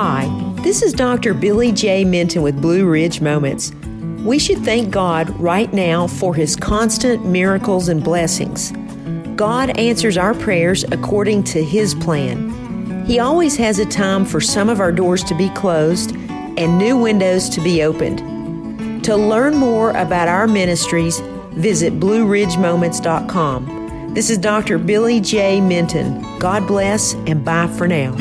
Hi, this is Dr. Billy J. Minton with Blue Ridge Moments. We should thank God right now for His constant miracles and blessings. God answers our prayers according to His plan. He always has a time for some of our doors to be closed and new windows to be opened. To learn more about our ministries, visit BlueRidgeMoments.com. This is Dr. Billy J. Minton. God bless and bye for now.